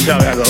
see Charlie,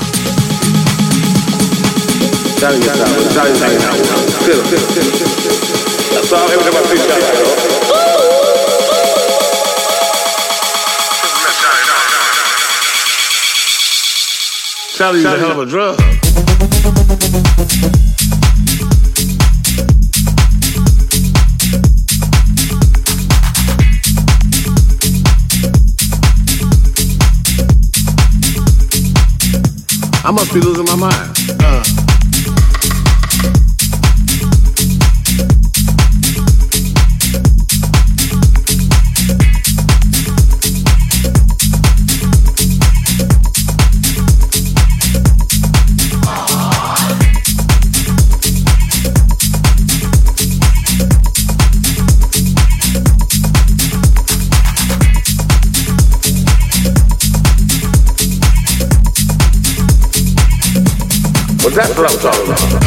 That's all everybody Charlie's a hell of a drug. I must be losing my mind. That's